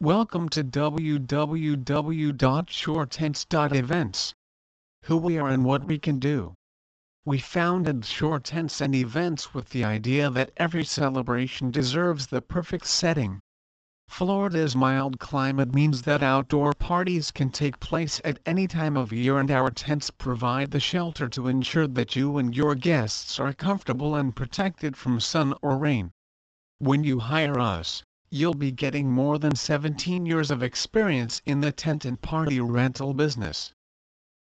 Welcome to www.shoretents.events. Who we are and what we can do. We founded Shore Tents and Events with the idea that every celebration deserves the perfect setting. Florida's mild climate means that outdoor parties can take place at any time of year and our tents provide the shelter to ensure that you and your guests are comfortable and protected from sun or rain. When you hire us, you'll be getting more than 17 years of experience in the tent and party rental business.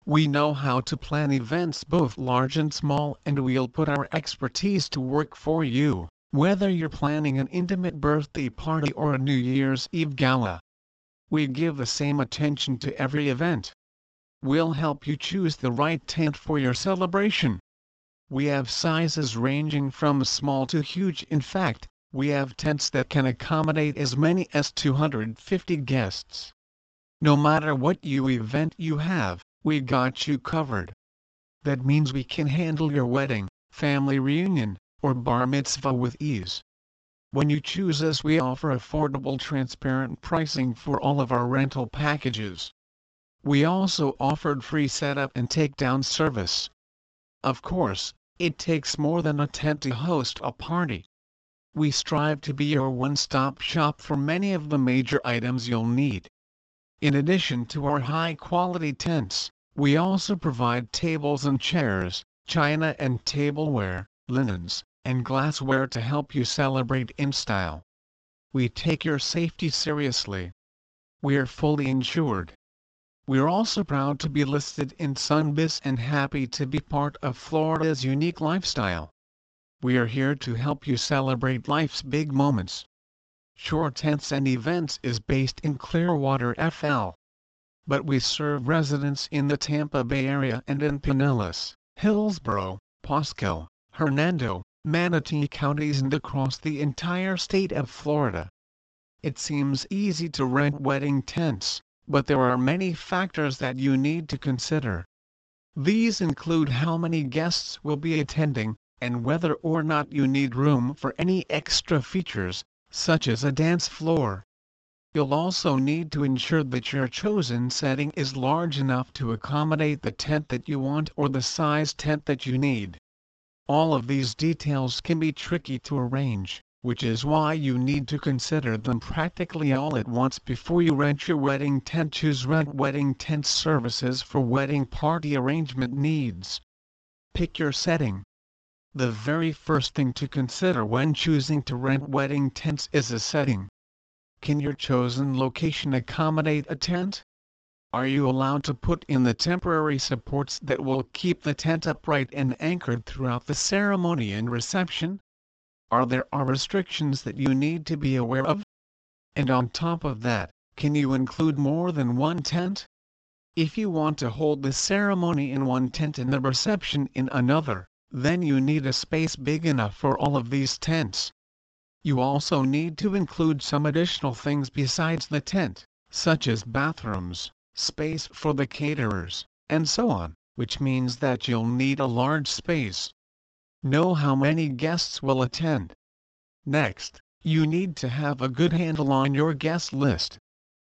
We know how to plan events both large and small and we'll put our expertise to work for you, whether you're planning an intimate birthday party or a New Year's Eve gala. We give the same attention to every event. We'll help you choose the right tent for your celebration. We have sizes ranging from small to huge in fact, we have tents that can accommodate as many as 250 guests. No matter what you event you have, we got you covered. That means we can handle your wedding, family reunion, or bar mitzvah with ease. When you choose us we offer affordable transparent pricing for all of our rental packages. We also offered free setup and takedown service. Of course, it takes more than a tent to host a party. We strive to be your one-stop shop for many of the major items you'll need. In addition to our high-quality tents, we also provide tables and chairs, china and tableware, linens, and glassware to help you celebrate in style. We take your safety seriously. We're fully insured. We're also proud to be listed in Sunbiz and happy to be part of Florida's unique lifestyle. We are here to help you celebrate life's big moments. Shore Tents and Events is based in Clearwater, FL. But we serve residents in the Tampa Bay area and in Pinellas, Hillsborough, Pasco, Hernando, Manatee counties and across the entire state of Florida. It seems easy to rent wedding tents, but there are many factors that you need to consider. These include how many guests will be attending, and whether or not you need room for any extra features, such as a dance floor. You'll also need to ensure that your chosen setting is large enough to accommodate the tent that you want or the size tent that you need. All of these details can be tricky to arrange, which is why you need to consider them practically all at once before you rent your wedding tent. Choose Rent Wedding Tent Services for wedding party arrangement needs. Pick your setting. The very first thing to consider when choosing to rent wedding tents is a setting. Can your chosen location accommodate a tent? Are you allowed to put in the temporary supports that will keep the tent upright and anchored throughout the ceremony and reception? Are there are restrictions that you need to be aware of? And on top of that, can you include more than one tent? If you want to hold the ceremony in one tent and the reception in another, then you need a space big enough for all of these tents. You also need to include some additional things besides the tent, such as bathrooms, space for the caterers, and so on, which means that you'll need a large space. Know how many guests will attend. Next, you need to have a good handle on your guest list.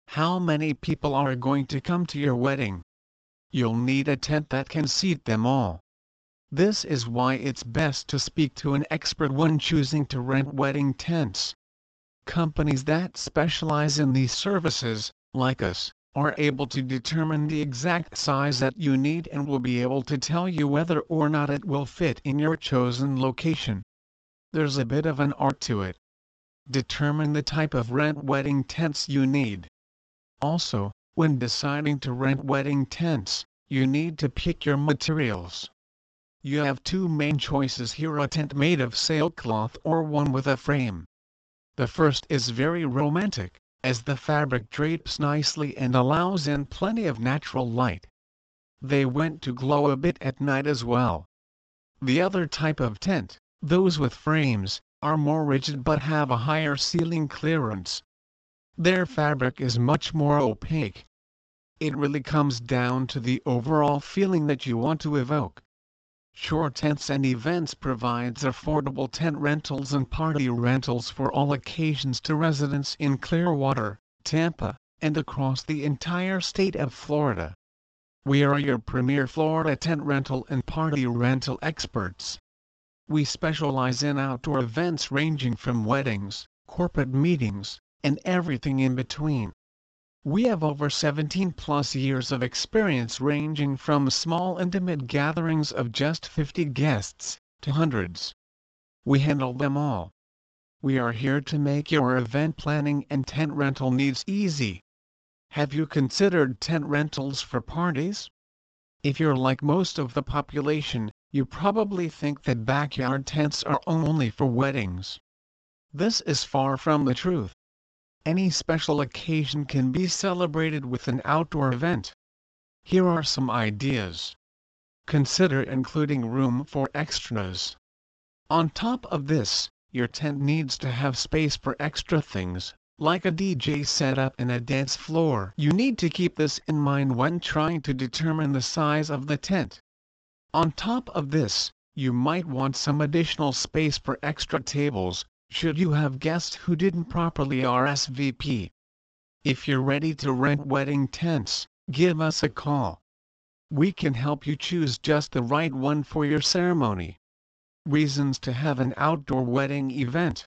How many people are going to come to your wedding? You'll need a tent that can seat them all. This is why it's best to speak to an expert when choosing to rent wedding tents. Companies that specialize in these services, like us, are able to determine the exact size that you need and will be able to tell you whether or not it will fit in your chosen location. There's a bit of an art to it. Determine the type of rent wedding tents you need. Also, when deciding to rent wedding tents, you need to pick your materials. You have two main choices here a tent made of sailcloth or one with a frame. The first is very romantic, as the fabric drapes nicely and allows in plenty of natural light. They went to glow a bit at night as well. The other type of tent, those with frames, are more rigid but have a higher ceiling clearance. Their fabric is much more opaque. It really comes down to the overall feeling that you want to evoke. Shore Tents and Events provides affordable tent rentals and party rentals for all occasions to residents in Clearwater, Tampa, and across the entire state of Florida. We are your premier Florida tent rental and party rental experts. We specialize in outdoor events ranging from weddings, corporate meetings, and everything in between. We have over 17 plus years of experience ranging from small intimate gatherings of just 50 guests, to hundreds. We handle them all. We are here to make your event planning and tent rental needs easy. Have you considered tent rentals for parties? If you're like most of the population, you probably think that backyard tents are only for weddings. This is far from the truth. Any special occasion can be celebrated with an outdoor event. Here are some ideas. Consider including room for extras. On top of this, your tent needs to have space for extra things, like a DJ setup and a dance floor. You need to keep this in mind when trying to determine the size of the tent. On top of this, you might want some additional space for extra tables, should you have guests who didn't properly RSVP. If you're ready to rent wedding tents, give us a call. We can help you choose just the right one for your ceremony. Reasons to have an outdoor wedding event.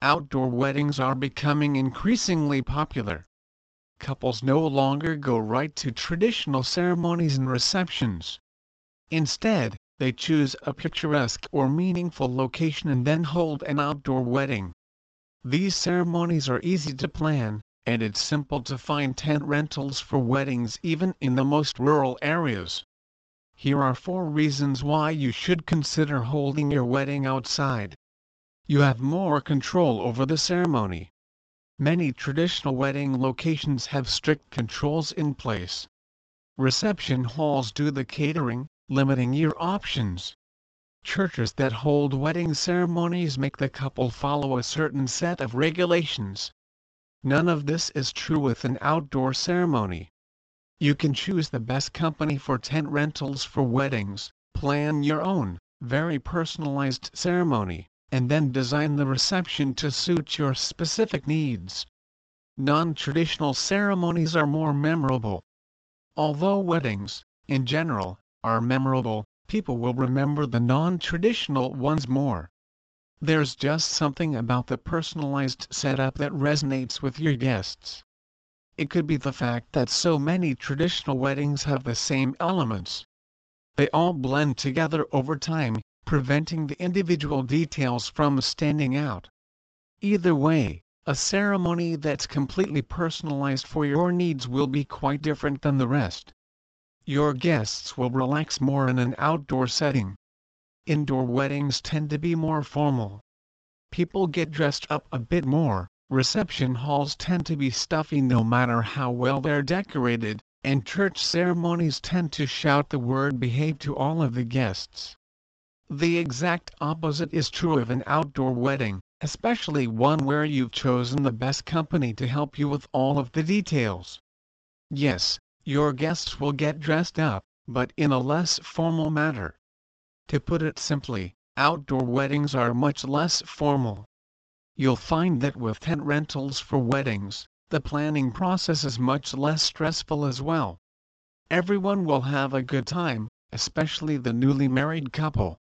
Outdoor weddings are becoming increasingly popular. Couples no longer go right to traditional ceremonies and receptions. Instead, they choose a picturesque or meaningful location and then hold an outdoor wedding. These ceremonies are easy to plan, and it's simple to find tent rentals for weddings even in the most rural areas. Here are four reasons why you should consider holding your wedding outside. You have more control over the ceremony. Many traditional wedding locations have strict controls in place. Reception halls do the catering, limiting your options. Churches that hold wedding ceremonies make the couple follow a certain set of regulations. None of this is true with an outdoor ceremony. You can choose the best company for tent rentals for weddings, plan your own, very personalized ceremony, and then design the reception to suit your specific needs. Non-traditional ceremonies are more memorable. Although weddings, in general, are memorable, people will remember the non-traditional ones more. There's just something about the personalized setup that resonates with your guests. It could be the fact that so many traditional weddings have the same elements. They all blend together over time, preventing the individual details from standing out. Either way, a ceremony that's completely personalized for your needs will be quite different than the rest. Your guests will relax more in an outdoor setting. Indoor weddings tend to be more formal. People get dressed up a bit more, reception halls tend to be stuffy no matter how well they're decorated, and church ceremonies tend to shout the word behave to all of the guests. The exact opposite is true of an outdoor wedding, especially one where you've chosen the best company to help you with all of the details. Yes, your guests will get dressed up, but in a less formal manner. To put it simply, outdoor weddings are much less formal. You'll find that with tent rentals for weddings, the planning process is much less stressful as well. Everyone will have a good time, especially the newly married couple.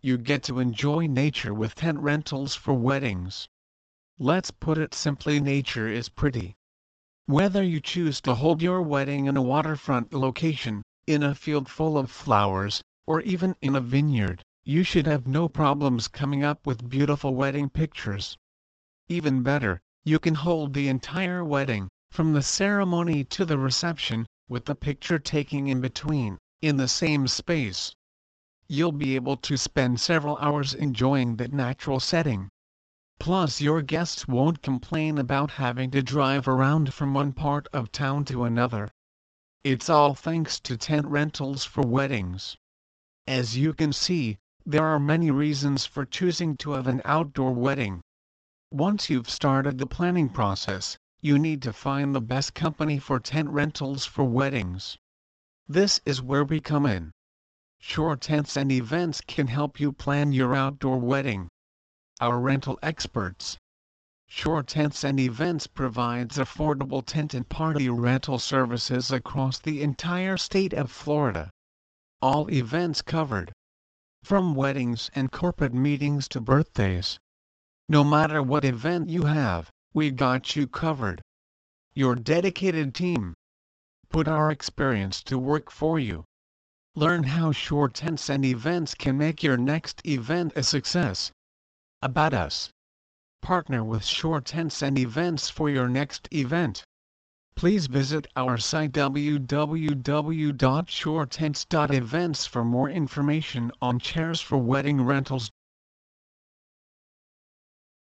You get to enjoy nature with tent rentals for weddings. Let's put it simply nature is pretty. Whether you choose to hold your wedding in a waterfront location, in a field full of flowers, or even in a vineyard, you should have no problems coming up with beautiful wedding pictures. Even better, you can hold the entire wedding, from the ceremony to the reception, with the picture taking in between, in the same space. You'll be able to spend several hours enjoying that natural setting. Plus your guests won't complain about having to drive around from one part of town to another. It's all thanks to tent rentals for weddings. As you can see, there are many reasons for choosing to have an outdoor wedding. Once you've started the planning process, you need to find the best company for tent rentals for weddings. This is where we come in. Shore Tents and Events can help you plan your outdoor wedding our rental experts. Shore Tents and Events provides affordable tent and party rental services across the entire state of Florida. All events covered. From weddings and corporate meetings to birthdays. No matter what event you have, we got you covered. Your dedicated team. Put our experience to work for you. Learn how Shore Tents and Events can make your next event a success. About us. Partner with Shore Tents and Events for your next event. Please visit our site www.shoretents.events for more information on chairs for wedding rentals.